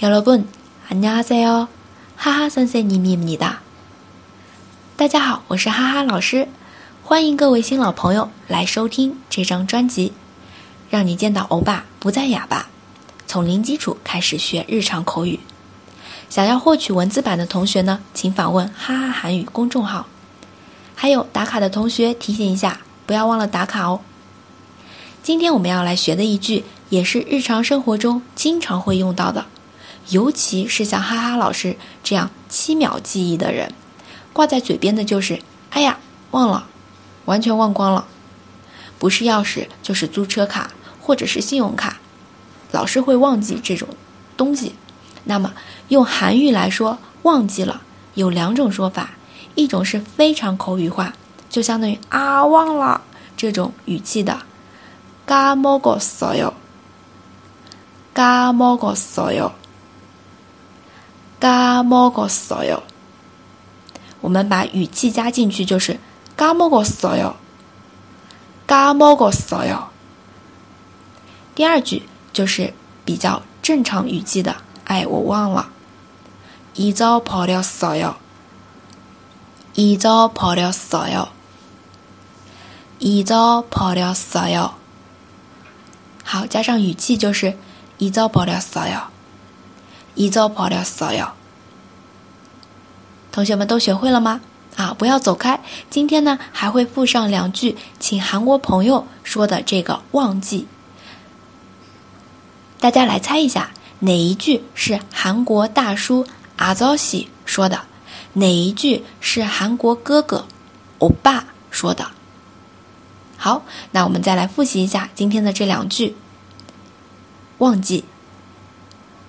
여러분안녕하세요哈哈선생님입니다大家好，我是哈哈老师，欢迎各位新老朋友来收听这张专辑，让你见到欧巴不再哑巴，从零基础开始学日常口语。想要获取文字版的同学呢，请访问哈哈韩语公众号。还有打卡的同学提醒一下，不要忘了打卡哦。今天我们要来学的一句，也是日常生活中经常会用到的， 尤其是像哈哈老师这样七秒记忆的人，挂在嘴边的就是“哎呀，忘了，完全忘光了”，不是钥匙就是租车卡或者是信用卡，老是会忘记这种东西。那么用韩语来说“忘记了”有两种说法。一种是非常口语化，就相当于啊忘了这种语气的，까먹었어 요， 까먹었어 요， 가먹었어 요。 我们把语气加进去就是가먹었어 요， 가먹었어 요。 第二句就是比较正常语气的，哎，我忘了，잊어버렸어 요， 잊어버렸어 요， 잊어버렸어 요。 好，加上语气就是잊어버렸어 요。 잊어버렸어 요。 同学们都学会了吗？啊，不要走开，今天呢还会附上两句请韩国朋友说的这个忘记，大家来猜一下哪一句是韩国大叔阿昭喜说的？哪一句是韩国哥哥欧巴说的？好，那我们再来复习一下今天的这两句。忘记，